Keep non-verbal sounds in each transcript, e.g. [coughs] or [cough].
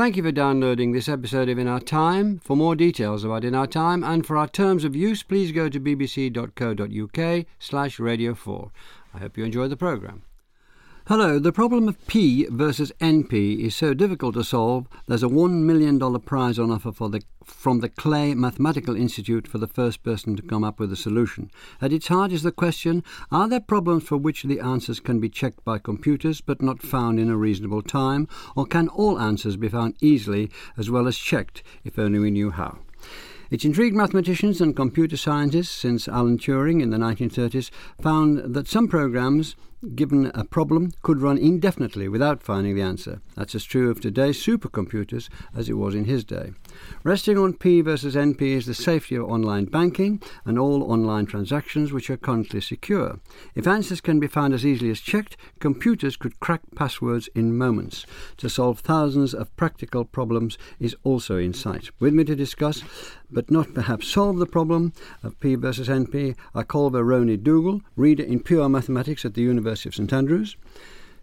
Thank you for downloading this episode of In Our Time. For more details about In Our Time and for our terms of use, please go to bbc.co.uk slash radio 4. I hope you enjoy the programme. Hello, the problem of P versus NP is so difficult to solve, there's a $1 million prize on offer for the, from the Clay Mathematical Institute for the first person to come up with a solution. At its heart is the question are there problems for which the answers can be checked by computers but not found in a reasonable time, or can all answers be found easily as well as checked if only we knew how? It's intrigued mathematicians and computer scientists since Alan Turing in the 1930s found that some programs given a problem, could run indefinitely without finding the answer. That's as true of today's supercomputers as it was in his day. Resting on P versus NP is the safety of online banking and all online transactions which are currently secure. If answers can be found as easily as checked, computers could crack passwords in moments. To solve thousands of practical problems is also in sight. With me to discuss, but not perhaps solve the problem of P versus NP, I call Roney Dougal, reader in pure mathematics at the University University of St Andrews,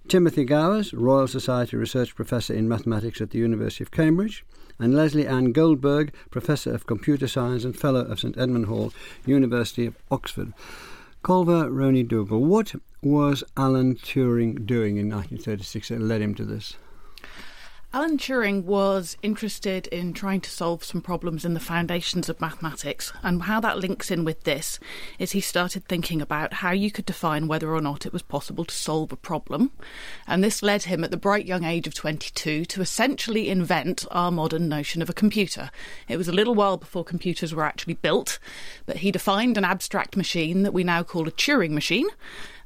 Timothy Gowers, Royal Society Research Professor in Mathematics at the University of Cambridge, and Leslie Ann Goldberg, Professor of Computer Science and Fellow of St Edmund Hall, University of Oxford. Colva Roney Dougal, what was Alan Turing doing in 1936 that led him to this? Alan Turing was interested in trying to solve some problems in the foundations of mathematics, and how that links in with this is he started thinking about how you could define whether or not it was possible to solve a problem. And this led him at the bright young age of 22 to essentially invent our modern notion of a computer. It was a little while before computers were actually built, but he defined an abstract machine that we now call a Turing machine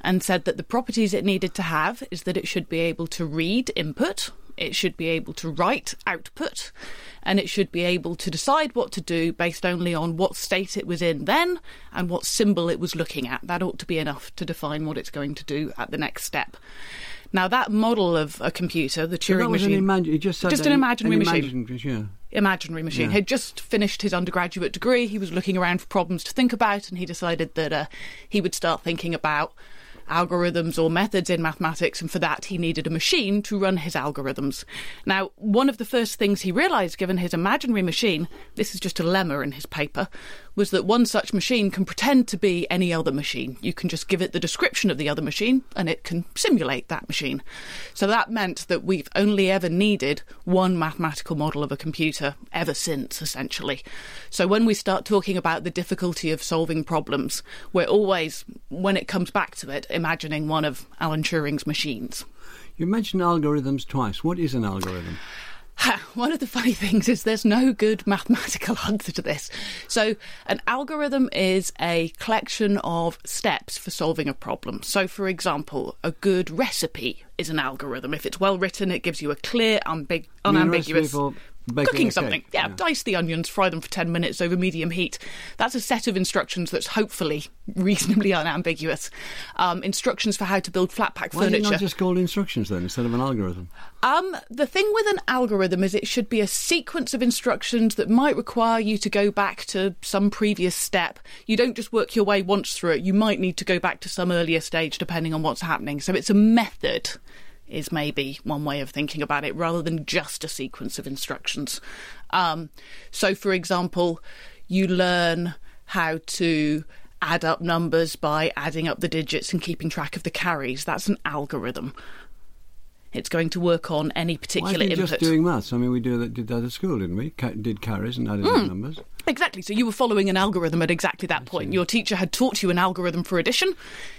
and said that the properties it needed to have is that it should be able to read input, it should be able to write output, and it should be able to decide what to do based only on what state it was in then and what symbol it was looking at. That ought to be enough to define what it's going to do at the next step. Now, that model of a computer, the Turing so machine, an just, just an imaginary an machine. Imaginary, yeah. imaginary machine. Yeah. He'd just finished his undergraduate degree. He was looking around for problems to think about, and he decided that uh, he would start thinking about algorithms or methods in mathematics, and for that he needed a machine to run his algorithms. Now, one of the first things he realised, given his imaginary machine, this is just a lemma in his paper, was that one such machine can pretend to be any other machine. You can just give it the description of the other machine and it can simulate that machine. So that meant that we've only ever needed one mathematical model of a computer ever since, essentially. So when we start talking about the difficulty of solving problems, we're always, when it comes back to it, imagining one of Alan Turing's machines. You mentioned algorithms twice. What is an algorithm? One of the funny [laughs] things is there's no good mathematical [laughs] answer to this. So, an algorithm is a collection of steps for solving a problem. So, for example, a good recipe is an algorithm. If it's well written, it gives you a clear, ambig- unambiguous cooking something. Yeah, yeah, dice the onions, fry them for 10 minutes over medium heat. That's a set of instructions that's hopefully [laughs] reasonably unambiguous. Um, instructions for how to build flat pack Why furniture. Why not just called instructions then instead of an algorithm? Um, the thing with an algorithm is it should be a sequence of instructions that might require you to go back to some previous step. You don't just work your way once through it. You might need to go back to some earlier stage depending on what's happening. So it's a method is maybe one way of thinking about it rather than just a sequence of instructions. Um, so, for example, you learn how to add up numbers by adding up the digits and keeping track of the carries. That's an algorithm. It's going to work on any particular Why input. just doing maths? I mean, we do that, did that at school, didn't we? Ca- did carries and added mm. numbers. Exactly. So you were following an algorithm at exactly that point. Your teacher had taught you an algorithm for addition,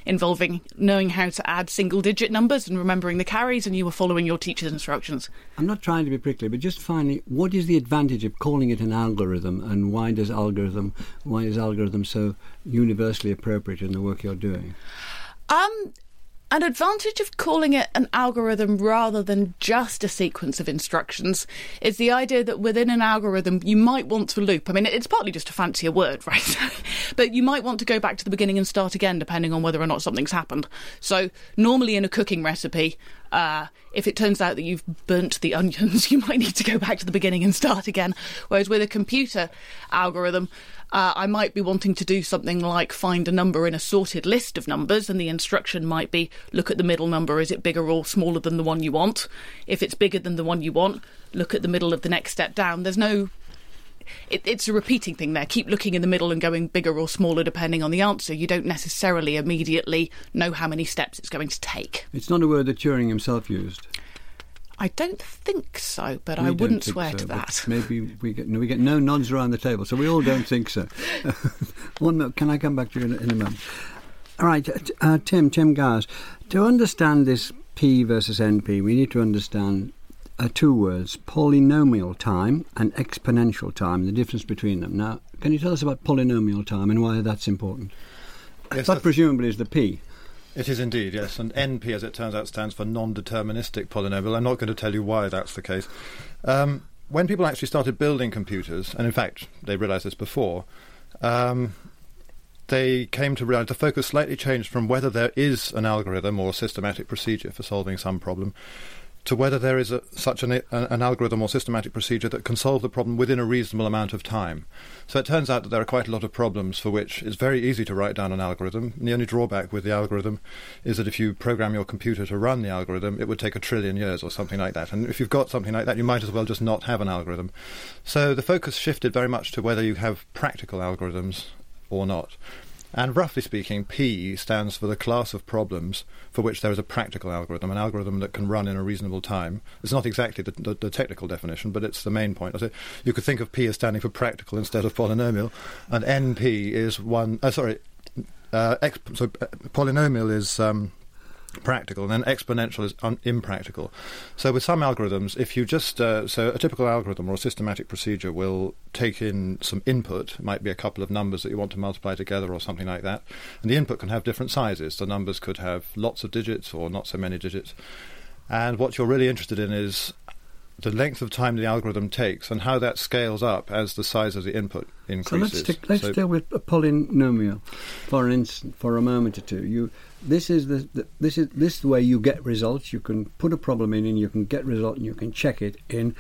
involving knowing how to add single digit numbers and remembering the carries, and you were following your teacher's instructions. I'm not trying to be prickly, but just finally, what is the advantage of calling it an algorithm, and why does algorithm why is algorithm so universally appropriate in the work you're doing? Um, an advantage of calling it an algorithm rather than just a sequence of instructions is the idea that within an algorithm you might want to loop. I mean, it's partly just a fancier word, [laughs] right? but you might want to go back to the beginning and start again depending on whether or not something's happened. So, normally in a cooking recipe, Uh, if it turns out that you've burnt the onions, [laughs] you might need to go back to the beginning and start again. Whereas with a computer algorithm, uh, I might be wanting to do something like find a number in a sorted list of numbers, and the instruction might be look at the middle number. Is it bigger or smaller than the one you want? If it's bigger than the one you want, look at the middle of the next step down. There's no it, it's a repeating thing there. Keep looking in the middle and going bigger or smaller depending on the answer. You don't necessarily immediately know how many steps it's going to take. It's not a word that Turing himself used. I don't think so, but we I wouldn't swear so, to that. Maybe we get we get no nods around the table, so we all don't think so. [laughs] One minute, can I come back to you in, in a moment? All right, uh, Tim, Tim Gowers, to understand this P versus NP, we need to understand uh, two words polynomial time and exponential time, the difference between them. Now, can you tell us about polynomial time and why that's important? Yes, that presumably is the P. It is indeed, yes. And NP, as it turns out, stands for non deterministic polynomial. I'm not going to tell you why that's the case. Um, when people actually started building computers, and in fact, they realized this before, um, they came to realize the focus slightly changed from whether there is an algorithm or a systematic procedure for solving some problem to whether there is a, such an, an, algorithm or systematic procedure that can solve the problem within a reasonable amount of time. So it turns out that there are quite a lot of problems for which it's very easy to write down an algorithm. And the only drawback with the algorithm is that if you program your computer to run the algorithm, it would take a trillion years or something like that. And if you've got something like that, you might as well just not have an algorithm. So the focus shifted very much to whether you have practical algorithms or not. And roughly speaking, P stands for the class of problems for which there is a practical algorithm, an algorithm that can run in a reasonable time. It's not exactly the, the, the technical definition, but it's the main point. You could think of P as standing for practical instead of polynomial, and NP is one. Uh, sorry, uh, exp- so uh, polynomial is. Um, practical, and then exponential is un- impractical. So with some algorithms, if you just uh, so a typical algorithm or a systematic procedure will take in some input, it might be a couple of numbers that you want to multiply together or something like that, and the input can have different sizes. The numbers could have lots of digits or not so many digits. And what you're really interested in is the length of time the algorithm takes and how that scales up as the size of the input increases. So let's, let's so deal with a polynomial for an instant, for a moment or two. You this is the, the, this is this is the way you get results. You can put a problem in and you can get result and you can check it in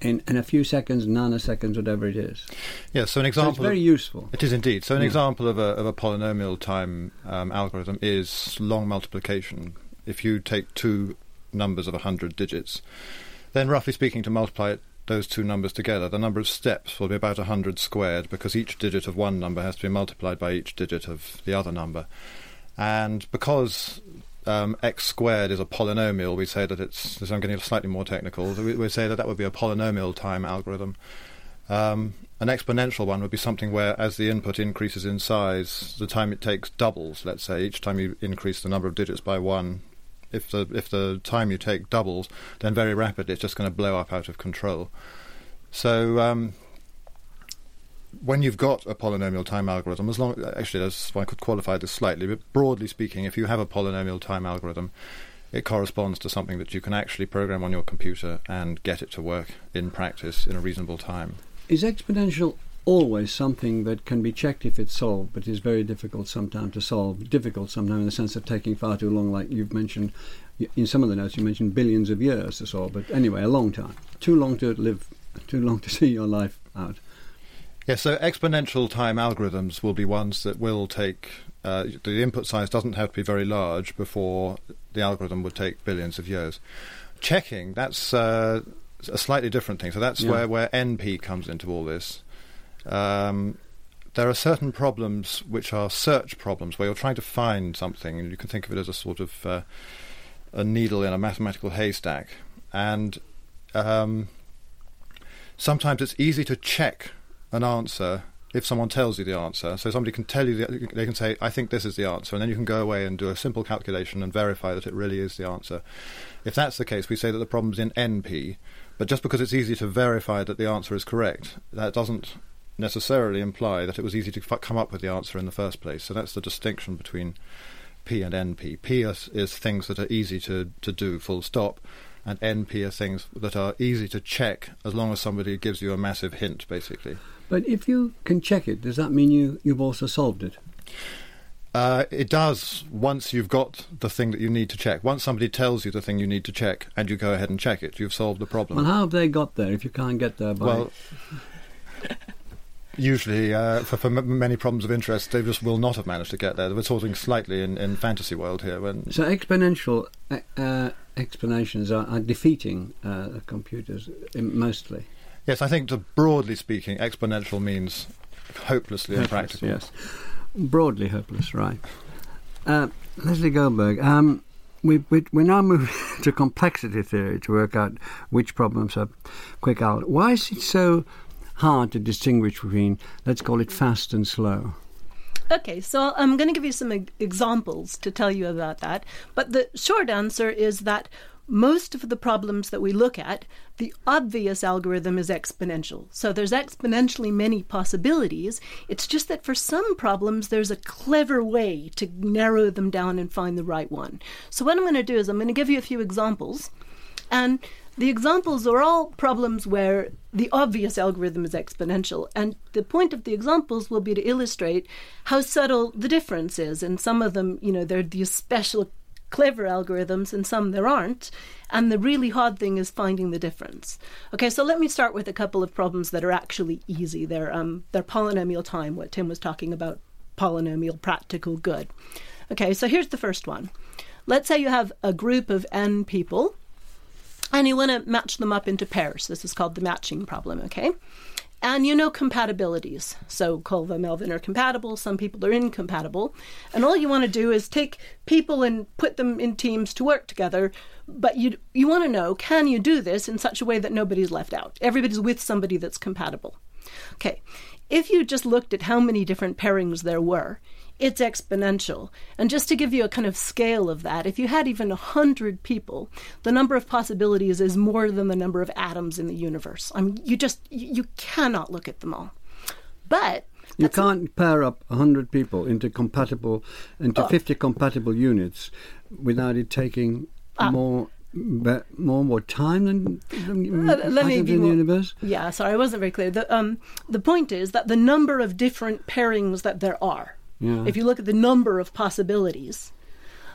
in, in a few seconds, nanoseconds, whatever it is. Yeah, so an example. So it's very of, useful. It is indeed. So an yeah. example of a of a polynomial time um, algorithm is long multiplication. If you take two numbers of hundred digits, then roughly speaking, to multiply it those two numbers together, the number of steps will be about 100 squared because each digit of one number has to be multiplied by each digit of the other number. And because um, x squared is a polynomial, we say that it's, I'm getting slightly more technical, we, we say that that would be a polynomial time algorithm. Um, an exponential one would be something where, as the input increases in size, the time it takes doubles. Let's say each time you increase the number of digits by one, if the if the time you take doubles, then very rapidly it's just going to blow up out of control. So um, when you've got a polynomial time algorithm, as long actually, as I could qualify this slightly, but broadly speaking, if you have a polynomial time algorithm, it corresponds to something that you can actually program on your computer and get it to work in practice in a reasonable time. Is exponential always something that can be checked if it's solved, but is very difficult sometimes to solve? Difficult sometimes in the sense of taking far too long, like you've mentioned in some of the notes. You mentioned billions of years to solve, but anyway, a long time. Too long to live, too long to [laughs] see your life out. Yes, so exponential time algorithms will be ones that will take uh, the input size doesn't have to be very large before the algorithm would take billions of years. Checking that's uh, a slightly different thing. So that's yeah. where where NP comes into all this. Um, there are certain problems which are search problems where you're trying to find something, and you can think of it as a sort of uh, a needle in a mathematical haystack. And um, sometimes it's easy to check an answer if someone tells you the answer. So somebody can tell you, the, they can say, I think this is the answer, and then you can go away and do a simple calculation and verify that it really is the answer. If that's the case, we say that the problem's in NP, but just because it's easy to verify that the answer is correct, that doesn't necessarily imply that it was easy to come up with the answer in the first place. So that's the distinction between P and NP. P is, is things that are easy to, to do, full stop, and NP are things that are easy to check as long as somebody gives you a massive hint, basically. But if you can check it, does that mean you, you've also solved it? Uh, it does once you've got the thing that you need to check. Once somebody tells you the thing you need to check and you go ahead and check it, you've solved the problem. Well, how have they got there if you can't get there by. Well, [laughs] usually, uh, for, for m- many problems of interest, they just will not have managed to get there. We're talking slightly in, in fantasy world here. When so exponential uh, uh, explanations are, are defeating uh, computers um, mostly. Yes, I think, to, broadly speaking, exponential means hopelessly Hopeless, impractical. Yes, broadly hopeless, right? Uh, Leslie Goldberg, um, we, we we now move [laughs] to complexity theory to work out which problems are quick out. Why is it so hard to distinguish between, let's call it fast and slow? Okay, so I'm going to give you some e- examples to tell you about that. But the short answer is that most of the problems that we look at, the obvious algorithm is exponential. So there's exponentially many possibilities. It's just that for some problems, there's a clever way to narrow them down and find the right one. So what I'm going to do is I'm going to give you a few examples. And the examples are all problems where the obvious algorithm is exponential. And the point of the examples will be to illustrate how subtle the difference is. And some of them, you know, they're these special clever algorithms and some there aren't. And the really hard thing is finding the difference. Okay, so let me start with a couple of problems that are actually easy. They're, um, they're polynomial time, what Tim was talking about, polynomial practical good. Okay, so here's the first one. Let's say you have a group of n people and you want to match them up into pairs. This is called the matching problem, okay? And you know compatibilities. So Colva and Melvyn are compatible, some people are incompatible. And all you want to do is take people and put them in teams to work together. But you you want to know can you do this in such a way that nobody's left out? Everybody's with somebody that's compatible. Okay. If you just looked at how many different pairings there were, it's exponential. And just to give you a kind of scale of that, if you had even 100 people, the number of possibilities is more than the number of atoms in the universe. I mean, you just, you cannot look at them all. But You can't pair up 100 people into compatible, into 50 compatible units without it taking more. be- More more time than, than Uh, let me be in the more- universe. Yeah, sorry, I wasn't very clear. The, um, the point is that the number of different pairings that there are, Yeah. if you look at the number of possibilities,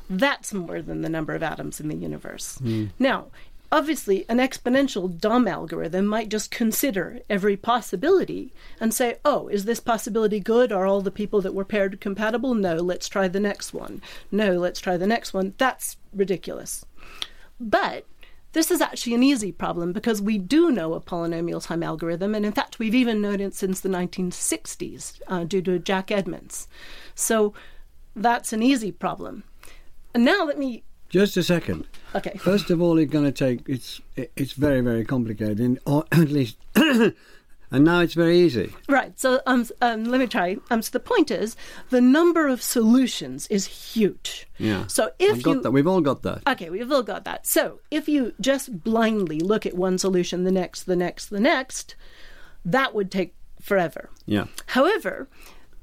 that's more than the number of atoms in the universe. Hmm. Now, obviously, an exponential dumb algorithm might just consider every possibility and say, oh, is this possibility good? Are all the people that were paired compatible? No, let's try the next one. No, let's try the next one. That's ridiculous. But this is actually an easy problem because we do know a polynomial time algorithm, and in fact, we've even known it since the 1960s uh, due to Jack Edmonds. So that's an easy problem. And now let me. Just a second. Okay. First of all, it's going to take. It's it's very very complicated, in- or at least, and now it's very easy. Right. So um, um, let me try. Um, so the point is, the number of solutions is huge. Yeah. So if I've got you that. We've all got that. Okay, we've all got that. So if you just blindly look at one solution, the next, the next, the next, that would take forever. Yeah. However,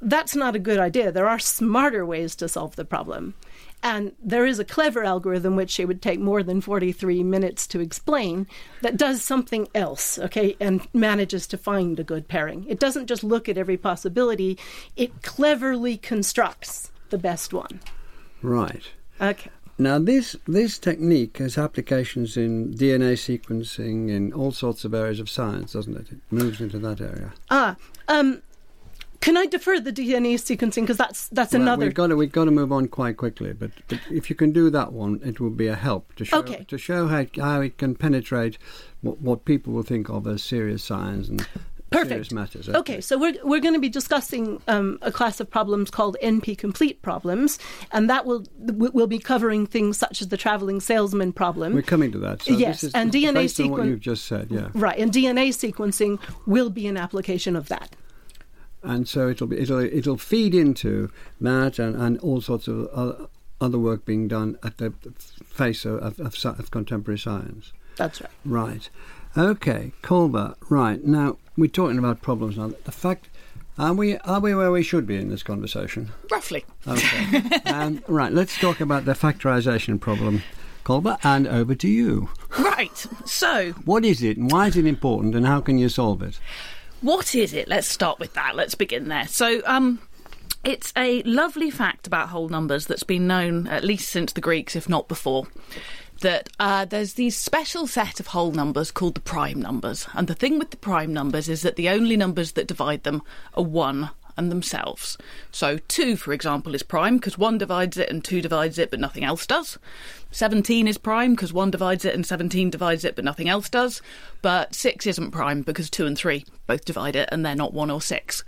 that's not a good idea. There are smarter ways to solve the problem. And there is a clever algorithm, which it would take more than 43 minutes to explain, that does something else, okay, and manages to find a good pairing. It doesn't just look at every possibility, it cleverly constructs the best one. Right. Okay. Now, this this technique has applications in DNA sequencing in all sorts of areas of science, doesn't it? It moves into that area. Ah, um, can I defer the DNA sequencing because that's that's Well, another. We've got to we've got to move on quite quickly, but, but if you can do that one, it will be a help to show Okay. to show how how it can penetrate what, what people will think of as serious science and serious Perfect. matters. Okay, so we're we're going to be discussing um, a class of problems called NP complete problems, and that will we'll be covering things such as the traveling salesman problem. we're coming to that. So Yes, this is and DNA on what you've just said, yeah. Right, and DNA sequencing will be an application of that. And so it'll be it'll it'll feed into that and, and all sorts of other, other work being done at the face of, of, of, of contemporary science. That's right. Right. Okay, Colva. Right now we're talking about problems now. The fact are we are we where we should be in this conversation? Roughly. Okay. [laughs] um, right. Let's talk about the factorization problem, Colva, and over to you. Right. So, What is it, and why is it important, and how can you solve it? What is it? Let's start with that. Let's begin there. So, um, It's a lovely fact about whole numbers that's been known at least since the Greeks, if not before. That uh, there's these special set of whole numbers called the prime numbers. And the thing with the prime numbers is that the only numbers that divide them are 1 and themselves. So 2, for example, is prime because 1 divides it and 2 divides it, but nothing else does. 17 is prime because 1 divides it and 17 divides it, but nothing else does. But 6 isn't prime because 2 and 3 both divide it and they're not 1 or 6.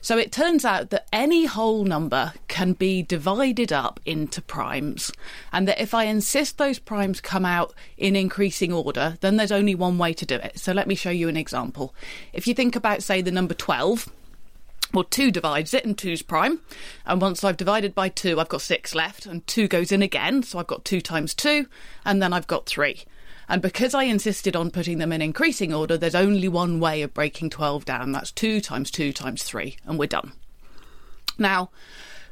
So it turns out that any whole number can be divided up into primes, and that if I insist those primes come out in increasing order, then there's only one way to do it. So let me show you an example. If you think about, say, the number 12, well, 2 divides it, and 2's prime. And once I've divided by 2, I've got 6 left, and 2 goes in again, so I've got 2 times 2, and then I've got 3. And because I insisted on putting them in increasing order, there's only one way of breaking 12 down. That's 2 times 2 times 3, and we're done. Now,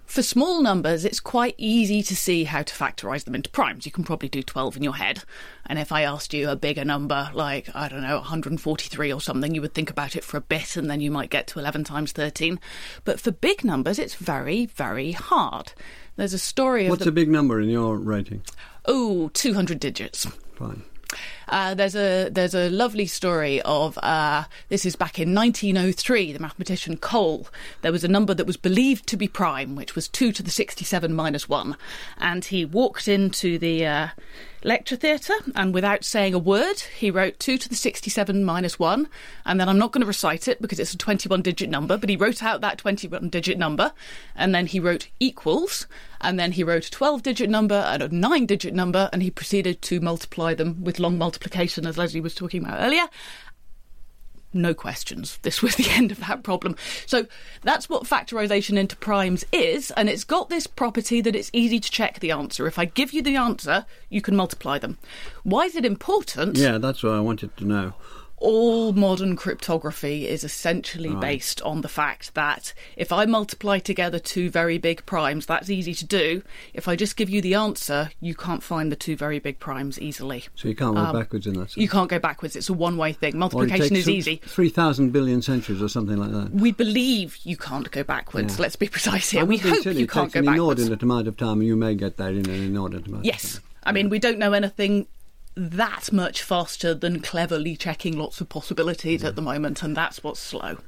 for small numbers, it's quite easy to see how to factorise them into primes. You can probably do 12 in your head. And if I asked you a bigger number, like, I don't know, 143 or something, you would think about it for a bit and then you might get to 11 times 13. But for big numbers, it's very, very hard. There's a story of. What's the... a big number in your rating? Oh, 200 digits. Fine. Uh, there's a there's a lovely story of uh, this is back in 1903. The mathematician Cole. There was a number that was believed to be prime, which was two to the 67 minus one, and he walked into the uh, lecture theatre and without saying a word, he wrote 2 to the 67 minus 1. And then I'm not going to recite it because it's a 21 digit number, but he wrote out that 21 digit number. And then he wrote equals. And then he wrote a 12 digit number and a 9 digit number. And he proceeded to multiply them with long multiplication, as Leslie was talking about earlier no questions. This was [laughs] the end of that problem. So that's what factorization into primes is, and it's got this property that it's easy to check the answer. If I give you the answer, you can multiply them. Why is it important? Yeah, that's what I wanted to know all modern cryptography is essentially right. based on the fact that if I multiply together two very big primes, that's easy to do. If I just give you the answer, you can't find the two very big primes easily. So you can't go um, backwards in that sense? You can't go backwards. It's a one way thing. Multiplication is easy. 3,000 billion centuries or something like that. We believe you can't go backwards. Yeah. Let's be precise here. we hope silly. you can't go backwards. an inordinate amount of time and you may get there in an inordinate amount yes. I mean, we don't know anything that much faster than cleverly checking lots of possibilities at the moment, and that's what's slow.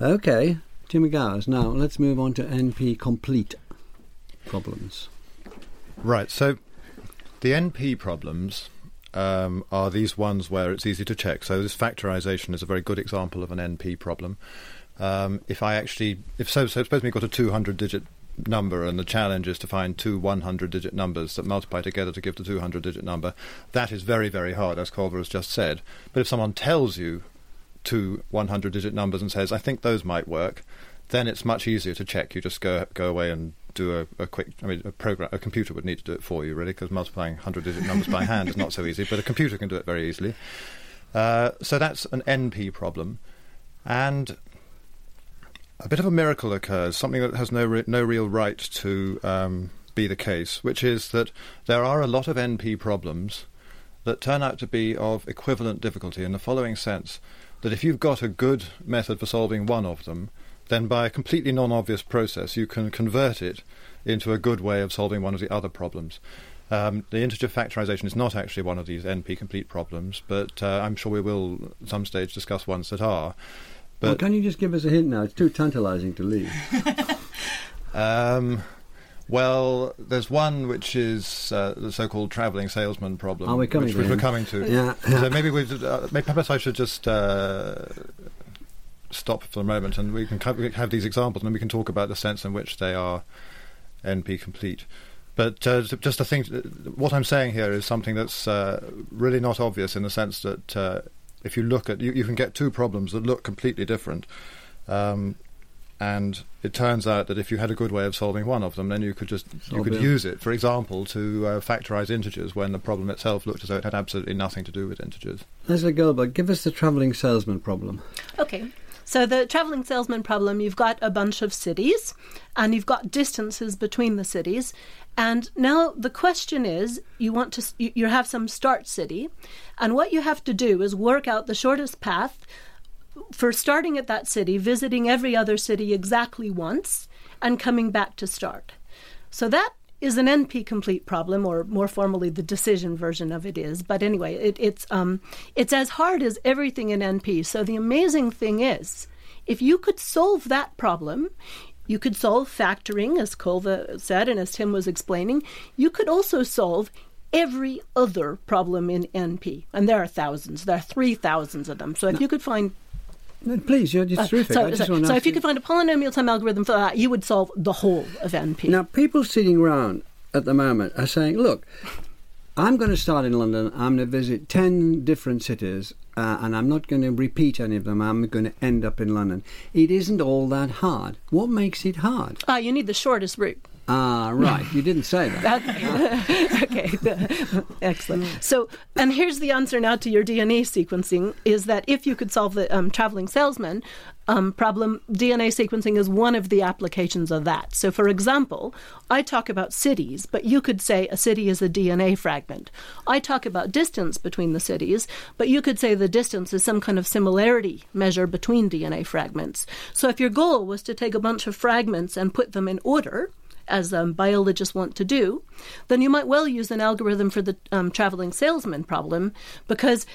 Okay, Jimmy Gowers. Now let's move on to NP complete problems. Right. So the NP problems um, are these ones where it's easy to check. So this factorization is a very good example of an NP problem. Um, if I actually, if so, so suppose we've got a 200 digit number, and the challenge is to find two 100 digit numbers that multiply together to give the 200 digit number. That is very, very hard, as Colva has just said. But if someone tells you two 100 digit numbers and says, I think those might work, then it's much easier to check. You just go go away and do a, a quick. I mean, a program, a computer would need to do it for you, really, because multiplying hundred-digit numbers by hand is not so easy. But a computer can do it very easily. Uh, so that's an NP problem, and a bit of a miracle occurs, something that has no re- no real right to um, be the case, which is that there are a lot of NP problems that turn out to be of equivalent difficulty in the following sense: that if you've got a good method for solving one of them, then by a completely non-obvious process you can convert it into a good way of solving one of the other problems. Um, the integer factorization is not actually one of these NP complete problems, but uh, I'm sure we will at some stage discuss ones that are. But well, can you just give us a hint now? It's too tantalising to leave. [laughs] um, well, there's one which is uh, the so-called travelling salesman problem, Are we coming which, which we're coming to. Yeah. So maybe we, uh, maybe perhaps I should just uh, stop for a moment, and we can have these examples, and then we can talk about the sense in which they are NP complete. But uh, just to think, what I'm saying here is something that's uh, really not obvious in the sense that uh, if you look at you, you can get two problems that look completely different. Um, and it turns out that if you had a good way of solving one of them, then you could just you could use it, for example, to uh, factorize integers when the problem itself looked as though it had absolutely nothing to do with integers. Leslie Goldberg, give us the travelling salesman problem. Okay. So the traveling salesman problem, you've got a bunch of cities and you've got distances between the cities. And now the question is you want to you have some start city and what you have to do is work out the shortest path for starting at that city, visiting every other city exactly once, and coming back to start. So that is an NP complete problem, or more formally, the decision version of it is. But anyway, it, it's um, it's as hard as everything in NP. So the amazing thing is, if you could solve that problem, you could solve factoring, as Colva said, and as Tim was explaining. You could also solve every other problem in NP, and there are thousands. There are three thousands of them. So if you could find No, please, you're just uh, terrific. so, so- so if you could find a polynomial time algorithm for that, you would solve the whole of NP. Now, people sitting around at the moment are saying, look, I'm going to start in London. I'm going to visit 10 different cities, uh, and I'm not going to repeat any of them. I'm going to end up in London. It isn't all that hard. What makes it hard? Ah, you need the shortest route. Ah, right. You didn't say that. [laughs] Okay. [laughs] Excellent. So, and here's the answer now to your DNA sequencing: is that if you could solve the um, traveling salesman um, problem, DNA sequencing is one of the applications of that. So, for example, I talk about cities, but you could say a city is a DNA fragment. I talk about distance between the cities, but you could say the distance is some kind of similarity measure between DNA fragments. So, if your goal was to take a bunch of fragments and put them in order, as um, biologists want to do, then you might well use an algorithm for the um, traveling salesman problem because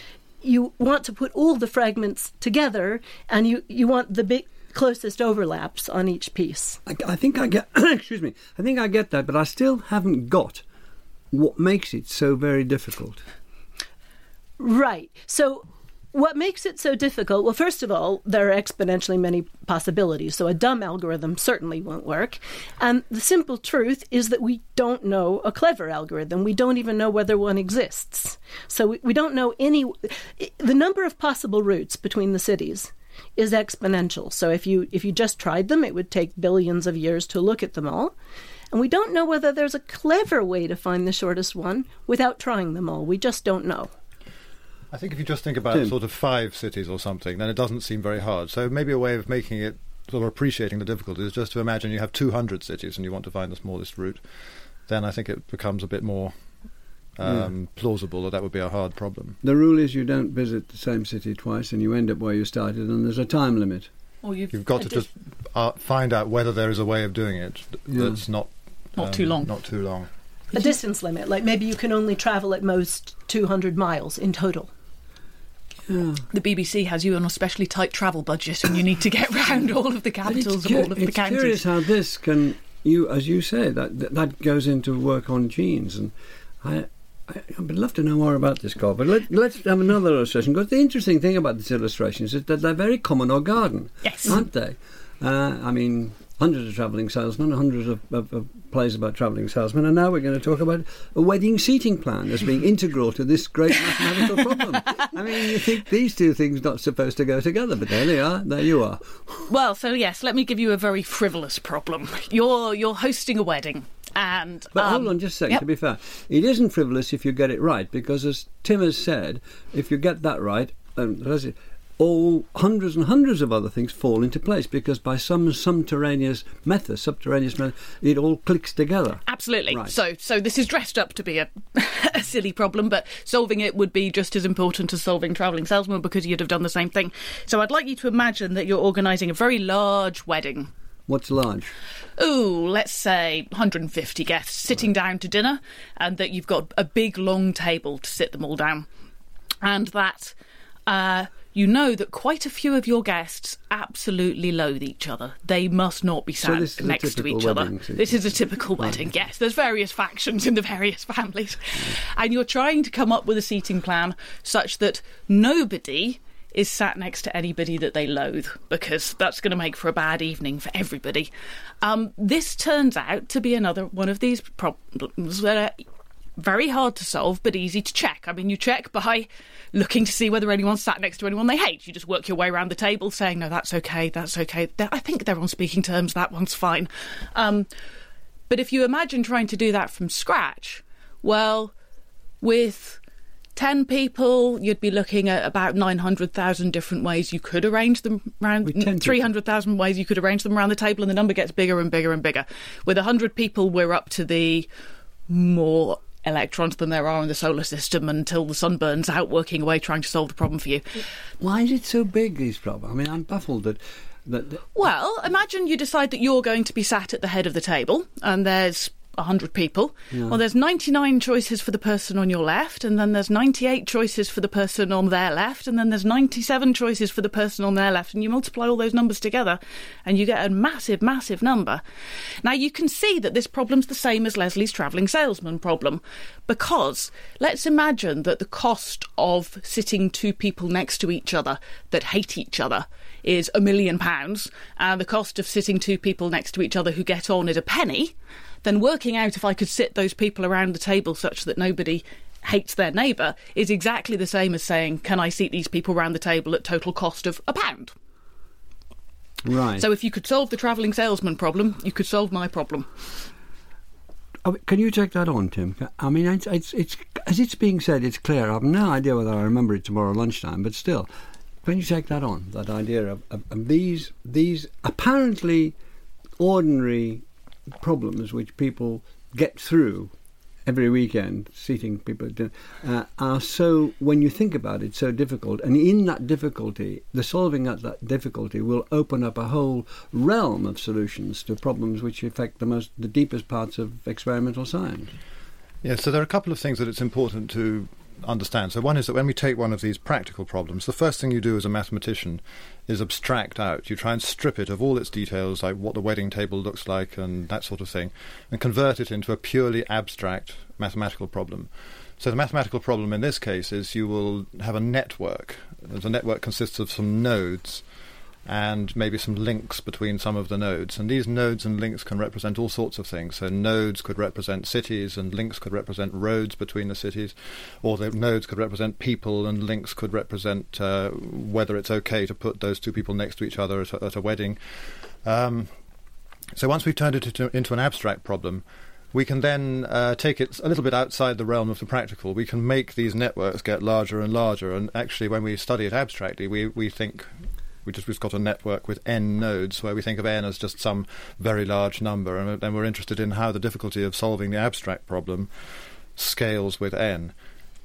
you want to put all the fragments together and you, you want the big closest overlaps on each piece. I, I think I get. [coughs] excuse me. I think I get that, but I still haven't got what makes it so very difficult. Right. So, what makes it so difficult? Well, first of all, there are exponentially many possibilities. So, a dumb algorithm certainly won't work. And the simple truth is that we don't know a clever algorithm. We don't even know whether one exists. So, we, we don't know any. The number of possible routes between the cities is exponential. So, if you if you just tried them, it would take billions of years to look at them all. And we don't know whether there's a clever way to find the shortest one without trying them all. We just don't know. I think if you just think about Tim. sort of five cities or something, then it doesn't seem very hard. So maybe a way of making it sort of appreciating the difficulty is just to imagine you have 200 cities and you want to find the smallest route. Then I think it becomes a bit more um, plausible that that would be a hard problem. The rule is you don't visit the same city twice, and you end up where you started, and there's a time limit. Or you've, You've got to just uh, find out whether there is a way of doing it th- Yeah. that's not Not um, too long. Not too long. a distance limit. Like maybe you can only travel at most 200 miles in total. Yeah. the BBC has you on a specially tight travel budget, and you need to get [laughs] round all of the capitals it's, of all of the it's counties. curious how this can you, as you say, that that, that goes into work on genes, and I. I would love to know more about this, Carl, but let, let's have another illustration. Because the interesting thing about these illustrations is that they're very common or garden, Yes. aren't they? Uh, I mean, hundreds of travelling salesmen, hundreds of, of, of plays about travelling salesmen, and now we're going to talk about a wedding seating plan as being integral to this great mathematical problem. I mean, you think these two things not supposed to go together, but there they are. There you are. Well, so yes, let me give you a very frivolous problem. You're you're hosting a wedding, and But um, hold on just a second, yep. to be fair. It isn't frivolous if you get it right, because as Tim has said, if you get that right, um, what is it, all hundreds and hundreds of other things fall into place because by some subterraneous method, subterraneous method, it all clicks together. Absolutely. Right. So, so this is dressed up to be a, [laughs] a silly problem, but solving it would be just as important as solving travelling salesman because you'd have done the same thing. So, I'd like you to imagine that you're organising a very large wedding. What's large? Ooh, let's say 150 guests sitting down to dinner, and that you've got a big long table to sit them all down, and that uh, you know that quite a few of your guests absolutely loathe each other. They must not be sat a next to each other. This is a typical wedding. Yes, there's various factions in the various [laughs] families, and you're trying to come up with a seating plan such that nobody is sat next to anybody that they loathe because that's going to make for a bad evening for everybody. Um, this turns out to be another one of these problems that are very hard to solve but easy to check. I mean, you check by looking to see whether anyone sat next to anyone they hate. You just work your way around the table saying, no, that's okay, that's okay. I think they're on speaking terms, that one's fine. Um, but if you imagine trying to do that from scratch, well, with 10 people, you'd be looking at about 900,000 different ways you could arrange them around, With 10 people. 300,000 ways you could arrange them around the table, and the number gets bigger and bigger and bigger. With 100 people, we're up to the more electrons than there are in the solar system until the sun burns out working away trying to solve the problem for you. Why is it so big, these problems? I mean, I'm baffled that That, that- Well, imagine you decide that you're going to be sat at the head of the table and there's 100 people. Well, there's 99 choices for the person on your left, and then there's 98 choices for the person on their left, and then there's 97 choices for the person on their left, and you multiply all those numbers together and you get a massive, massive number. Now, you can see that this problem's the same as Leslie's travelling salesman problem because let's imagine that the cost of sitting two people next to each other that hate each other is a million pounds, and the cost of sitting two people next to each other who get on is a penny, then working out if I could sit those people around the table such that nobody hates their neighbour is exactly the same as saying, can I seat these people around the table at total cost of a pound? right. So if you could solve the travelling salesman problem, you could solve my problem. Oh, can you take that on, Tim? I mean, it's, it's, it's as it's being said, it's clear. I've no idea whether I remember it tomorrow lunchtime, but still, can you take that on? That idea of, of, of these these apparently ordinary problems which people get through every weekend, seating people at dinner, uh, are so, when you think about it, so difficult. And in that difficulty, the solving of that difficulty will open up a whole realm of solutions to problems which affect the most, the deepest parts of experimental science. Yeah, so there are a couple of things that it's important to understand. So one is that when we take one of these practical problems, the first thing you do as a mathematician is abstract out. You try and strip it of all its details, like what the wedding table looks like and that sort of thing, and convert it into a purely abstract mathematical problem. So the mathematical problem in this case is you will have a network. The network consists of some nodes and maybe some links between some of the nodes. And these nodes and links can represent all sorts of things. So nodes could represent cities, and links could represent roads between the cities, or the nodes could represent people, and links could represent uh, whether it's okay to put those two people next to each other at a, at a wedding. Um, so once we've turned it into, into an abstract problem, we can then uh, take it a little bit outside the realm of the practical. We can make these networks get larger and larger, and actually, when we study it abstractly, we, we think we just we've got a network with n nodes where we think of n as just some very large number, and then we're interested in how the difficulty of solving the abstract problem scales with n.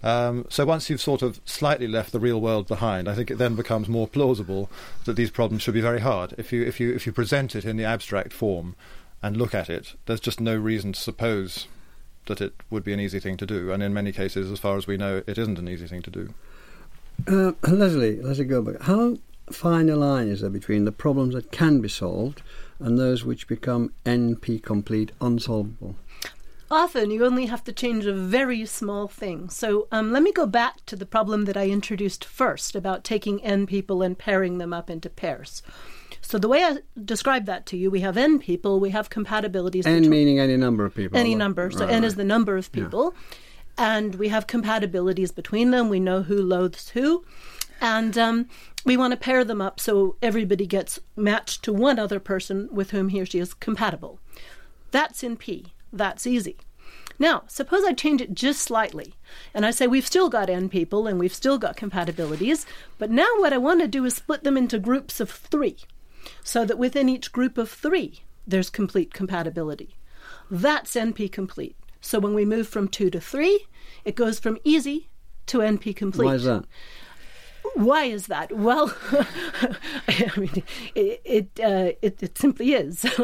Um, so once you've sort of slightly left the real world behind, I think it then becomes more plausible that these problems should be very hard. If you if you if you present it in the abstract form and look at it, there's just no reason to suppose that it would be an easy thing to do. And in many cases, as far as we know, it isn't an easy thing to do. Uh, Leslie, Leslie Goldberg, how fine line is there between the problems that can be solved and those which become NP complete unsolvable? Often you only have to change a very small thing. So um, let me go back to the problem that I introduced first about taking n people and pairing them up into pairs. So the way I describe that to you, we have n people, we have compatibilities. N meaning any number of people. any number. So right, n right. is the number of people. And we have compatibilities between them. We know who loathes who. And um, we want to pair them up so everybody gets matched to one other person with whom he or she is compatible. That's in P. That's easy. Now, suppose I change it just slightly and I say we've still got N people and we've still got compatibilities, but now what I want to do is split them into groups of three so that within each group of three there's complete compatibility. That's NP complete. So when we move from two to three, it goes from easy to NP complete. Why is that? Why is that? Well, [laughs] I mean, it it, uh, it it simply is. [laughs]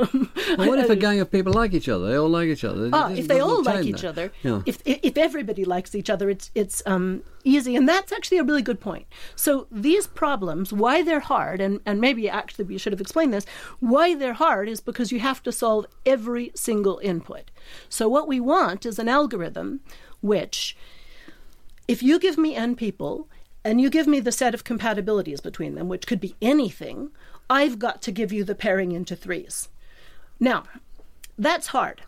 Well, what if a gang of people like each other? They all like each other. There's if they all like each there. other, Yeah. if if everybody likes each other, it's it's um, easy, and that's actually a really good point. So these problems, why they're hard, and and maybe actually we should have explained this. Why they're hard is because you have to solve every single input. So what we want is an algorithm which, if you give me n people and you give me the set of compatibilities between them, which could be anything, I've got to give you the pairing into threes. Now, that's hard.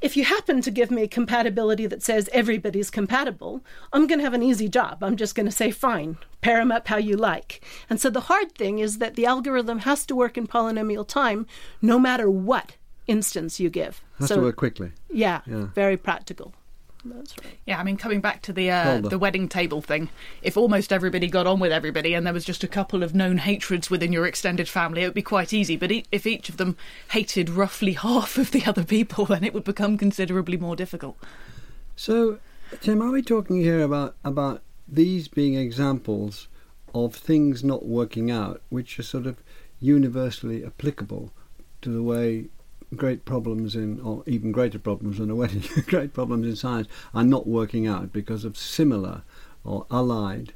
If you happen to give me a compatibility that says everybody's compatible, I'm going to have an easy job. I'm just going to say, fine, pair them up how you like. And so the hard thing is that the algorithm has to work in polynomial time no matter what instance you give. Has so, to work quickly. Yeah, Yeah. very practical. That's right. Yeah, I mean, coming back to the uh, the wedding table thing, if almost everybody got on with everybody and there was just a couple of known hatreds within your extended family, it would be quite easy. But e- if each of them hated roughly [laughs] half of the other people, then it would become considerably more difficult. So, Tim, are we talking here about about these being examples of things not working out, which are sort of universally applicable to the way great problems in, or even greater problems than a wedding, [laughs] great problems in science are not working out because of similar or allied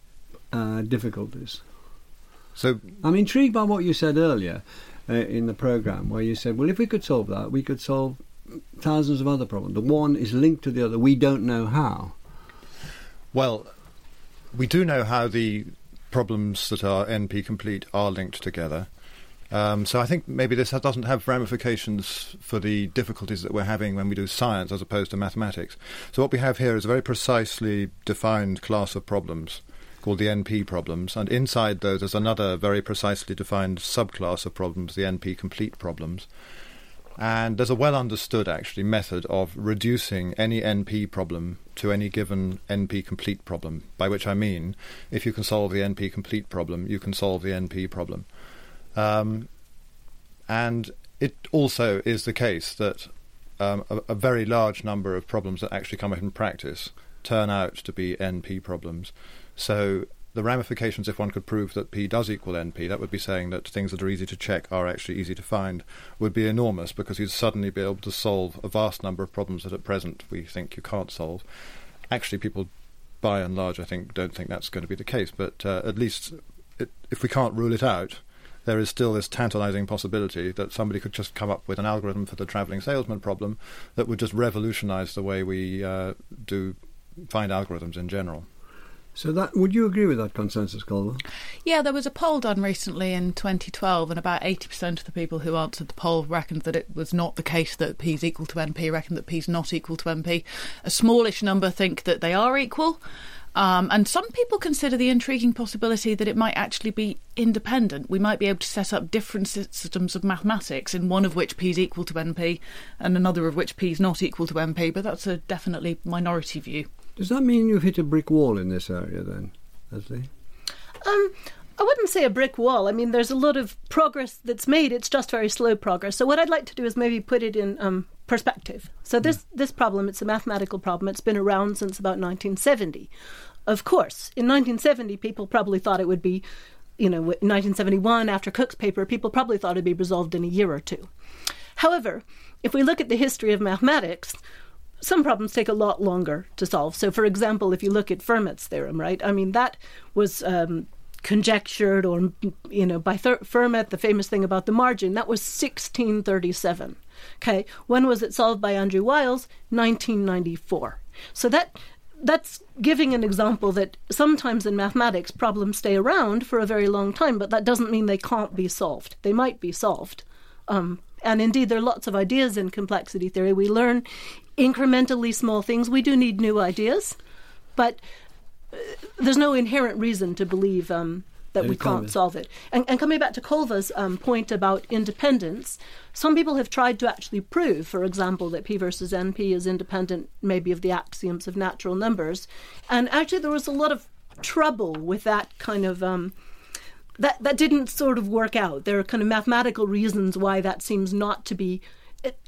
uh, difficulties. So I'm intrigued by what you said earlier uh, in the program, where you said, well, if we could solve that, we could solve thousands of other problems. The one is linked to the other. We don't know how. Well, we do know how the problems that are NP complete are linked together. Um, so I think maybe this doesn't have ramifications for the difficulties that we're having when we do science as opposed to mathematics. So what we have here is a very precisely defined class of problems called the NP problems, and inside those there's another very precisely defined subclass of problems, the NP complete problems. And there's a well understood, actually, method of reducing any NP problem to any given NP complete problem, by which I mean if you can solve the NP complete problem, you can solve the NP problem. Um, and it also is the case that um, a, a, very large number of problems that actually come up in practice turn out to be NP problems. So the ramifications, if one could prove that P does equal NP, that would be saying that things that are easy to check are actually easy to find, would be enormous because you'd suddenly be able to solve a vast number of problems that at present we think you can't solve. Actually, people, by and large, I think, don't think that's going to be the case, but uh, at least it, if we can't rule it out, there is still this tantalizing possibility that somebody could just come up with an algorithm for the traveling salesman problem that would just revolutionize the way we uh, do find algorithms in general. So that would you agree with that consensus, Colva? Yeah, there was a poll done recently in 2012, and about 80% of the people who answered the poll reckoned that it was not the case that p is equal to np, reckoned that p is not equal to np. A smallish number think that they are equal. Um, and some people consider the intriguing possibility that it might actually be independent. We might be able to set up different systems of mathematics, in one of which p is equal to np, and another of which p is not equal to np. But that's a definitely minority view. Does that mean you've hit a brick wall in this area then, Leslie? Um, I wouldn't say a brick wall. I mean, there's a lot of progress that's made. It's just very slow progress. So what I'd like to do is maybe put it in um, perspective. So this this problem, it's a mathematical problem. It's been around since about 1970. Of course, in 1970, people probably thought it would be, you know, 1971 after Cook's paper, people probably thought it'd be resolved in a year or two. However, if we look at the history of mathematics, some problems take a lot longer to solve. So, for example, if you look at Fermat's theorem, right? I mean, that was um, conjectured, or you know, by Fermat, the famous thing about the margin, that was 1637. Okay, when was it solved by Andrew Wiles? 1994. So that that's giving an example that sometimes in mathematics problems stay around for a very long time, but that doesn't mean they can't be solved. They might be solved. Um, and indeed, there are lots of ideas in complexity theory. We learn incrementally small things. We do need new ideas, but there's no inherent reason to believe um, that we can't solve it. And, and, coming back to Colva's um, point about independence, some people have tried to actually prove, for example, that P versus NP is independent maybe of the axioms of natural numbers. And actually, there was a lot of trouble with that kind of. Um, that, that didn't sort of work out. There are kind of mathematical reasons why that seems not to be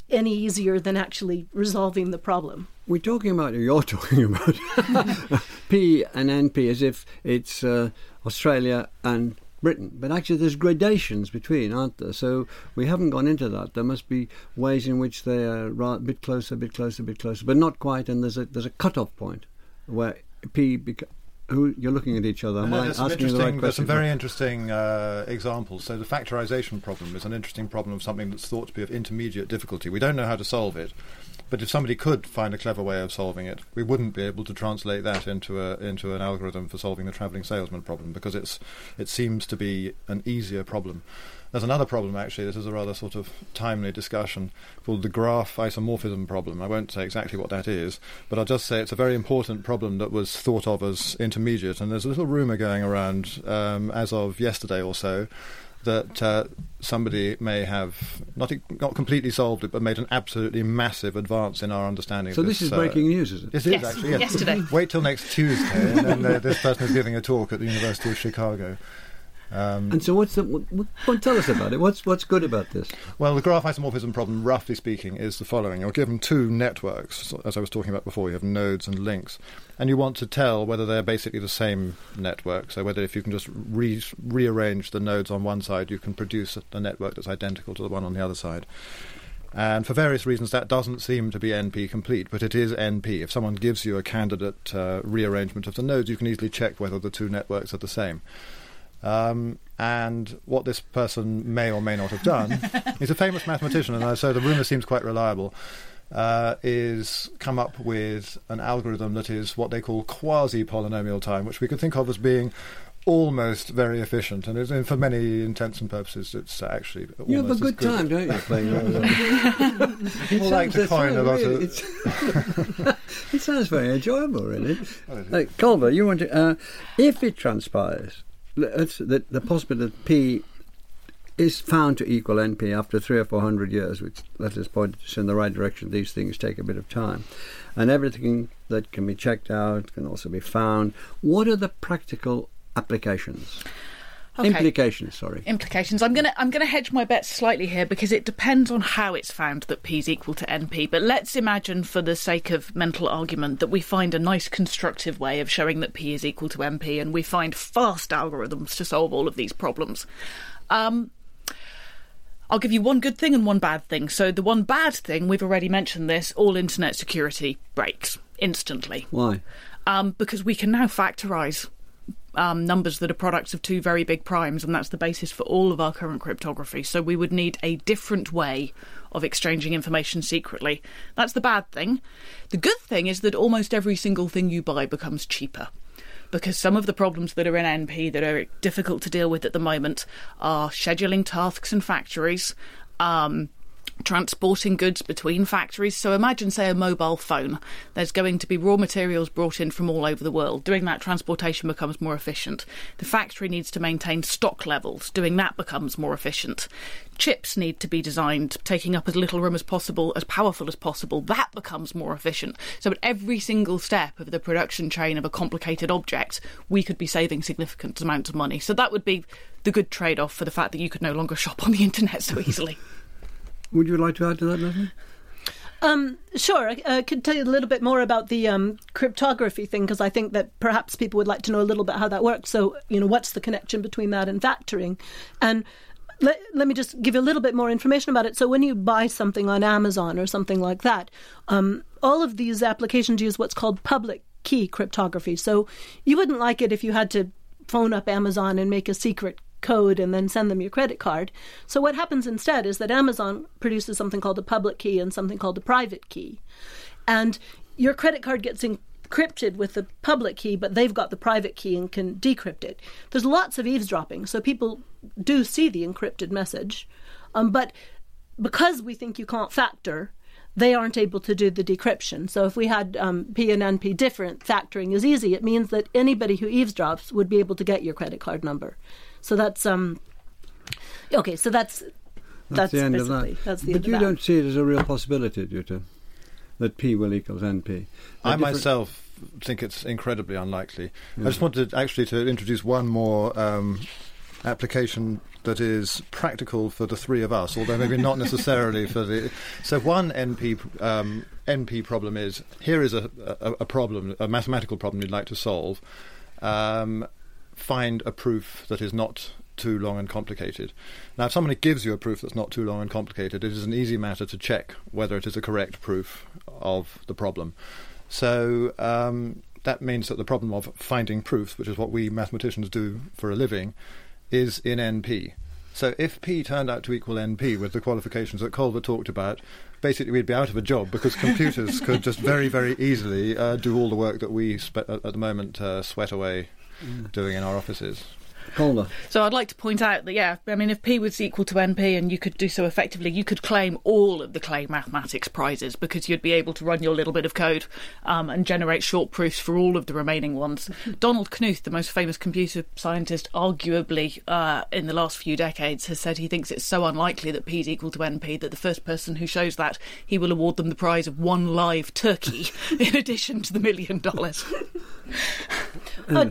any easier than actually resolving the problem. We're talking about, you're [laughs] talking about [laughs] P and NP as if it's uh, Australia and Britain. But actually, there's gradations between, aren't there? So we haven't gone into that. There must be ways in which they are a bit closer, a bit closer, a bit closer, but not quite. And there's a there's a cut-off point where P beca- who you're looking at each other. Am I asking the right There's some very interesting uh, examples. So the factorization problem is an interesting problem of something that's thought to be of intermediate difficulty. We don't know how to solve it, but if somebody could find a clever way of solving it, we wouldn't be able to translate that into a into an algorithm for solving the traveling salesman problem because it's it seems to be an easier problem. There's another problem, actually. This is a rather sort of timely discussion called the graph isomorphism problem. I won't say exactly what that is, but I'll just say it's a very important problem that was thought of as intermediate. And there's a little rumour going around um, as of yesterday or so that uh, somebody may have not not completely solved it, but made an absolutely massive advance in our understanding. So of this, this is uh, breaking news, is it? This yes. is actually yes. yesterday. Wait till next Tuesday, and then uh, this person is giving a talk at the University of Chicago. Um, And so, what's the? What, what, tell us about it. What's what's good about this? Well, the graph isomorphism problem, roughly speaking, is the following. You're given two networks, as I was talking about before. You have nodes and links, and you want to tell whether they're basically the same network. So whether if you can just re- rearrange the nodes on one side, you can produce a, a network that's identical to the one on the other side. And for various reasons, that doesn't seem to be NP complete, but it is NP. If someone gives you a candidate uh, rearrangement of the nodes, you can easily check whether the two networks are the same. Um, and what this person may or may not have done, [laughs] he's a famous mathematician, and so the rumour seems quite reliable, uh, is come up with an algorithm that is what they call quasi polynomial time, which we could think of as being almost very efficient, and it's, and for many intents and purposes, it's actually You have a almost as good time, don't you, playing [laughs] that? People like to coin a lot of. of. [laughs] it sounds very enjoyable, really. Uh, Colva, you want to? Uh, if it transpires, let's, the possibility that P is found to equal NP after three or four hundred years, which let us point us in the right direction. These things take a bit of time, and everything that can be checked out can also be found. What are the practical applications? Okay. Implications, sorry. implications. I'm gonna I'm gonna hedge my bets slightly here because it depends on how it's found that p is equal to np. But let's imagine, for the sake of mental argument, that we find a nice constructive way of showing that p is equal to np, and we find fast algorithms to solve all of these problems. Um, I'll give you one good thing and one bad thing. So the one bad thing, we've already mentioned this, all internet security breaks instantly Why? um, because we can now factorize um, numbers that are products of two very big primes, and that's the basis for all of our current cryptography. So we would need a different way of exchanging information secretly. That's the bad thing. The good thing is that almost every single thing you buy becomes cheaper. Because some of the problems that are in NP that are difficult to deal with at the moment are scheduling tasks in factories, um, transporting goods between factories. So imagine, say, a mobile phone. There's going to be raw materials brought in from all over the world. Doing that transportation becomes more efficient. The factory needs to maintain stock levels. Doing that becomes more efficient. Chips need to be designed, taking up as little room as possible, as powerful as possible. That becomes more efficient. So at every single step of the production chain of a complicated object, we could be saving significant amounts of money. So that would be the good trade off for the fact that you could no longer shop on the [laughs] internet so easily. Would you like to add to that, Leslie? Um, sure, I uh, could tell you a little bit more about the um, cryptography thing because I think that perhaps people would like to know a little bit how that works. So, you know, what's the connection between that and factoring? And let, let me just give you a little bit more information about it. So, when you buy something on Amazon or something like that, um, all of these applications use what's called public key cryptography. So, you wouldn't like it if you had to phone up Amazon and make a secret code and then send them your credit card. So what happens instead is that Amazon produces something called a public key and something called a private key. And your credit card gets encrypted with the public key, but they've got the private key and can decrypt it. There's lots of eavesdropping, so people do see the encrypted message. Um, but because we think you can't factor, they aren't able to do the decryption. So if we had um, P and NP different, factoring is easy. It means that anybody who eavesdrops would be able to get your credit card number. So that's um okay. So that's That's, that's, the end of that. That's the but end you of that. don't see it as a real possibility, do you? That P will equals NP. I They're different- myself think it's incredibly unlikely. I just wanted actually to introduce one more um, application that is practical for the three of us, although maybe not necessarily for the. So one NP um, NP problem is here is a, a, a problem, a mathematical problem you'd like to solve. Um, find a proof that is not too long and complicated. Now, if somebody gives you a proof that's not too long and complicated, it is an easy matter to check whether it is a correct proof of the problem. So um, that means that the problem of finding proofs, which is what we mathematicians do for a living, is in NP. So if P turned out to equal NP with the qualifications that Colva talked about, basically we'd be out of a job because [laughs] computers could just very, very easily uh, do all the work that we spe- at the moment uh, sweat away doing in our offices. Colva. So I'd like to point out that yeah, I mean if P was equal to NP and you could do so effectively, you could claim all of the Clay Mathematics prizes because you'd be able to run your little bit of code um, and generate short proofs for all of the remaining ones. [laughs] Donald Knuth, the most famous computer scientist, arguably uh, in the last few decades, has said he thinks it's so unlikely that P is equal to NP that the first person who shows that he will award them the prize of one live turkey [laughs] in addition to the million dollars. Uh,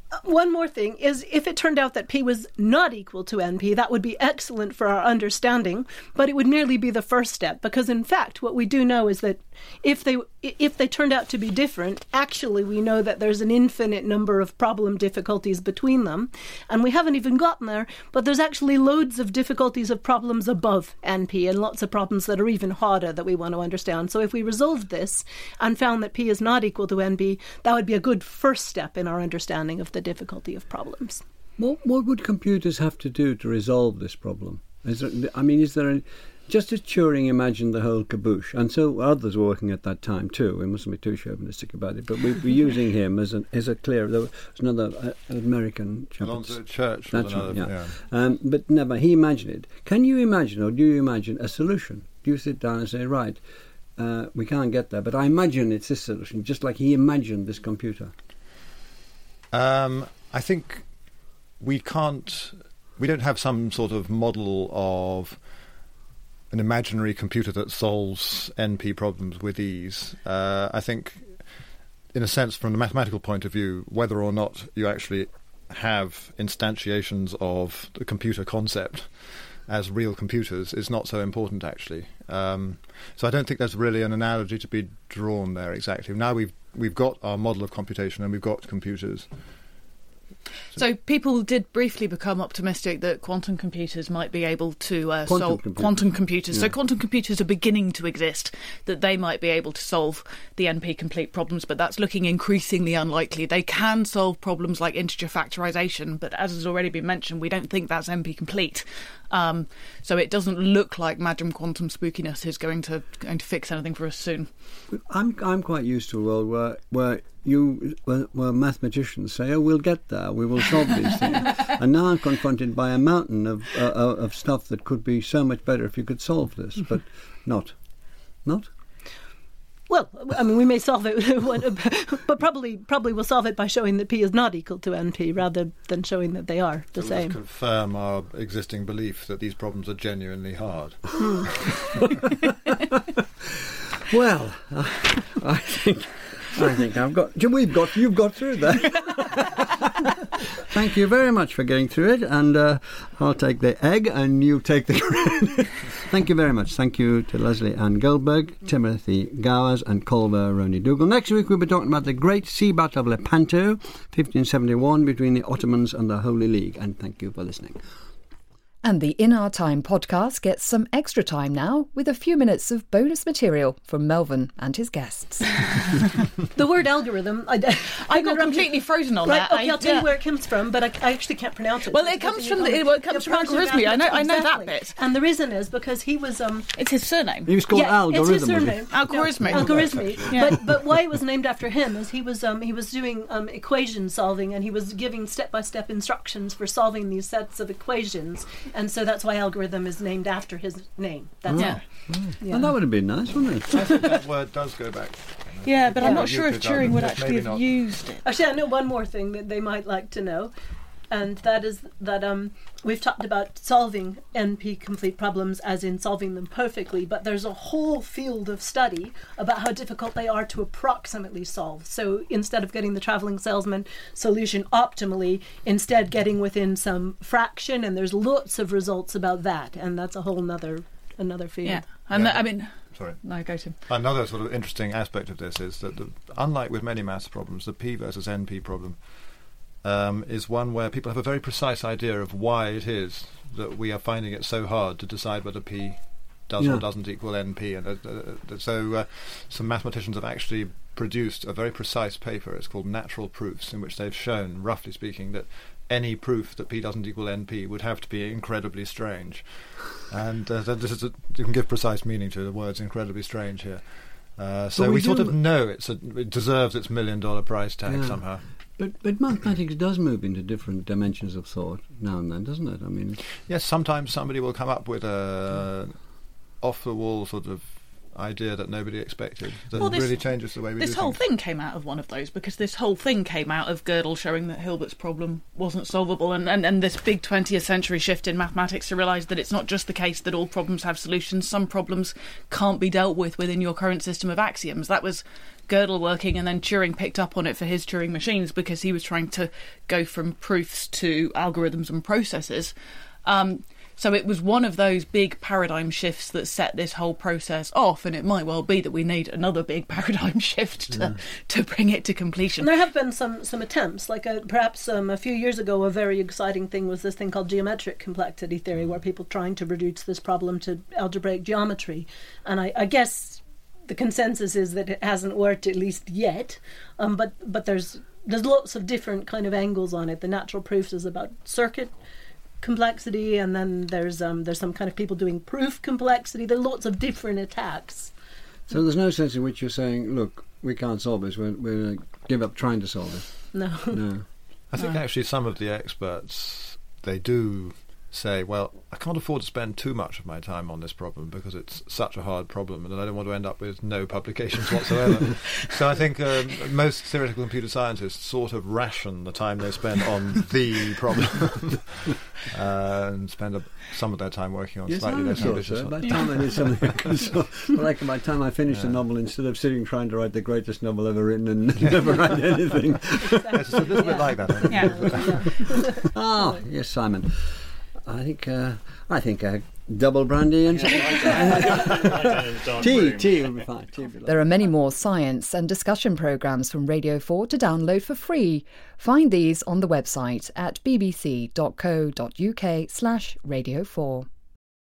one more thing is if it turned out that p was not equal to np, that would be excellent for our understanding, but it would merely be the first step because in fact what we do know is that if they if they turned out to be different, actually we know that there's an infinite number of problem difficulties between them, and we haven't even gotten there, but there's actually loads of difficulties of problems above np and lots of problems that are even harder that we want to understand. So if we resolved this and found that p is not equal to np, that would be a good first step in our understanding of the difficulty of problems. What, what would computers have to do to resolve this problem? Is there, I mean, is there a, just as Turing imagined the whole caboose, and so others were working at that time too. We mustn't be too chauvinistic about it, but we, we're [laughs] using him as, an, as a clear. There was another uh, American chap. Alonzo Church. That's another, right, yeah. yeah. Um, but never, he imagined it. Can you imagine, or do you imagine, a solution? Do you sit down and say, right, uh, we can't get there, but I imagine it's this solution, just like he imagined this computer? Um, I think we can't. We don't have some sort of model of an imaginary computer that solves NP problems with ease. Uh, I think, in a sense, from the mathematical point of view, whether or not you actually have instantiations of the computer concept as real computers is not so important actually. Um, so I don't think there's really an analogy to be drawn there exactly. Now we've we've got our model of computation and we've got computers. So people did briefly become optimistic that quantum computers might be able to uh, Quantum solve computers. quantum computers. So quantum computers are beginning to exist. That they might be able to solve the NP complete problems, but that's looking increasingly unlikely. They can solve problems like integer factorization, but as has already been mentioned, we don't think that's NP complete. Um, so it doesn't look like Madam Quantum Spookiness is going to going to fix anything for us soon. I'm I'm quite used to a world where where you where, where mathematicians say, "Oh, we'll get there. We will solve these things." [laughs] and now I'm confronted by a mountain of uh, uh, of stuff that could be so much better if you could solve this, but [laughs] not, not. Well, I mean, we may solve it, [laughs] but probably probably we'll solve it by showing that p is not equal to np rather than showing that they are the It will same. confirm our existing belief that these problems are genuinely hard. Hmm. [laughs] Well, uh, I think I think I've got. We've got. You've got through that. Thank you very much for getting through it, and uh, I'll take the egg, and you take the credit. [laughs] Thank you very much. Thank you to Leslie Ann Goldberg, Timothy Gowers, and Colva Roney Dougal. Next week we'll be talking about the Great Sea Battle of Lepanto, 1571, between the Ottomans and the Holy League. And thank you for listening. And the In Our Time podcast gets some extra time now with a few minutes of bonus material from Melvyn and his guests. [laughs] The word algorithm, I, I got interrupt you. completely frozen on Right, that. okay, I- I'll tell yeah. you where it comes from, but I, I actually can't pronounce it. Well, it comes from in the- common. well, it comes from approximate algorithmia. I know- I know that bit. And the reason is because he was um, It's his surname. He was called yeah, Algorithm. It's his surname. Algorithmic. No, algorithmic. Yeah. But but why it was named after him is he was um, he was doing um, equation solving and he was giving step by step instructions for solving these sets of equations, and so that's why algorithm is named after his name. That's Yeah. all. Yeah. And that would have been nice, wouldn't it? I think that word does go back. Yeah, but I'm not sure if Turing would actually have not. used it. Actually, I know one more thing that they might like to know, and that is that um, we've talked about solving NP complete problems as in solving them perfectly, but there's a whole field of study about how difficult they are to approximately solve. So instead of getting the traveling salesman solution optimally, instead getting within some fraction, and there's lots of results about that, and that's a whole nother another field. Yeah, and Yeah. I mean, Sorry. no, go to. Another sort of interesting aspect of this is that, the, unlike with many maths problems, the P versus NP problem um, is one where people have a very precise idea of why it is that we are finding it so hard to decide whether P does Yeah. or doesn't equal NP. And uh, uh, so, uh, some mathematicians have actually produced a very precise paper. It's called Natural Proofs, in which they've shown, roughly speaking, that any proof that P doesn't equal NP would have to be incredibly strange. And uh, this is a, you can give precise meaning to the words "incredibly strange" here. Uh, so we we, sort of know it's a, it deserves its million dollar price tag Yeah. somehow. But but mathematics does move into different dimensions of thought now and then, doesn't it? I mean, Yes, sometimes somebody will come up with a off the wall sort of idea that nobody expected that Well, this- really changes the way we This do whole things. thing came out of one of those because this whole thing came out of Gödel showing that Hilbert's problem wasn't solvable, and, and, and this big 20th century shift in mathematics to realise that it's not just the case that all problems have solutions, some problems can't be dealt with within your current system of axioms. That was Gödel working, and then Turing picked up on it for his Turing machines because he was trying to go from proofs to algorithms and processes. Um, so it was one of those big paradigm shifts that set this whole process off, and it might well be that we need another big [laughs] paradigm shift to, to bring it to completion. And there have been some some attempts, like uh perhaps um, a few years ago, a very exciting thing was this thing called geometric complexity theory, where people trying to reduce this problem to algebraic geometry, and I, I guess the consensus is that it hasn't worked at least yet, um, but but there's there's lots of different kind of angles on it. The natural proofs is about circuit complexity, and then there's um, there's some kind of people doing proof complexity. There are lots of different attacks. So there's no sense in which you're saying, look, we can't solve this. We're, we're going to give up trying to solve it. No. No. I think actually some of the experts they do say, well, I can't afford to spend too much of my time on this problem because it's such a hard problem, and I don't want to end up with no publications whatsoever. [laughs] so I think um, most theoretical computer scientists sort of ration the time they spend on [laughs] the problem [laughs] uh, and spend a, some of their time working on Yes, slightly I less thought ambitious. so. By the time I did something I could solve, like by the time I finished a novel, instead of sitting trying to write the greatest novel ever written and never write anything. It's a little bit like that. I. Yeah. Ah, yes, Simon. I think uh, I think uh, double brandy and [laughs] tea. Tea will be fine. Tea will be lovely. There are many more science and discussion programmes from Radio 4 to download for free. Find these on the website at bbc.co.uk slash radio 4.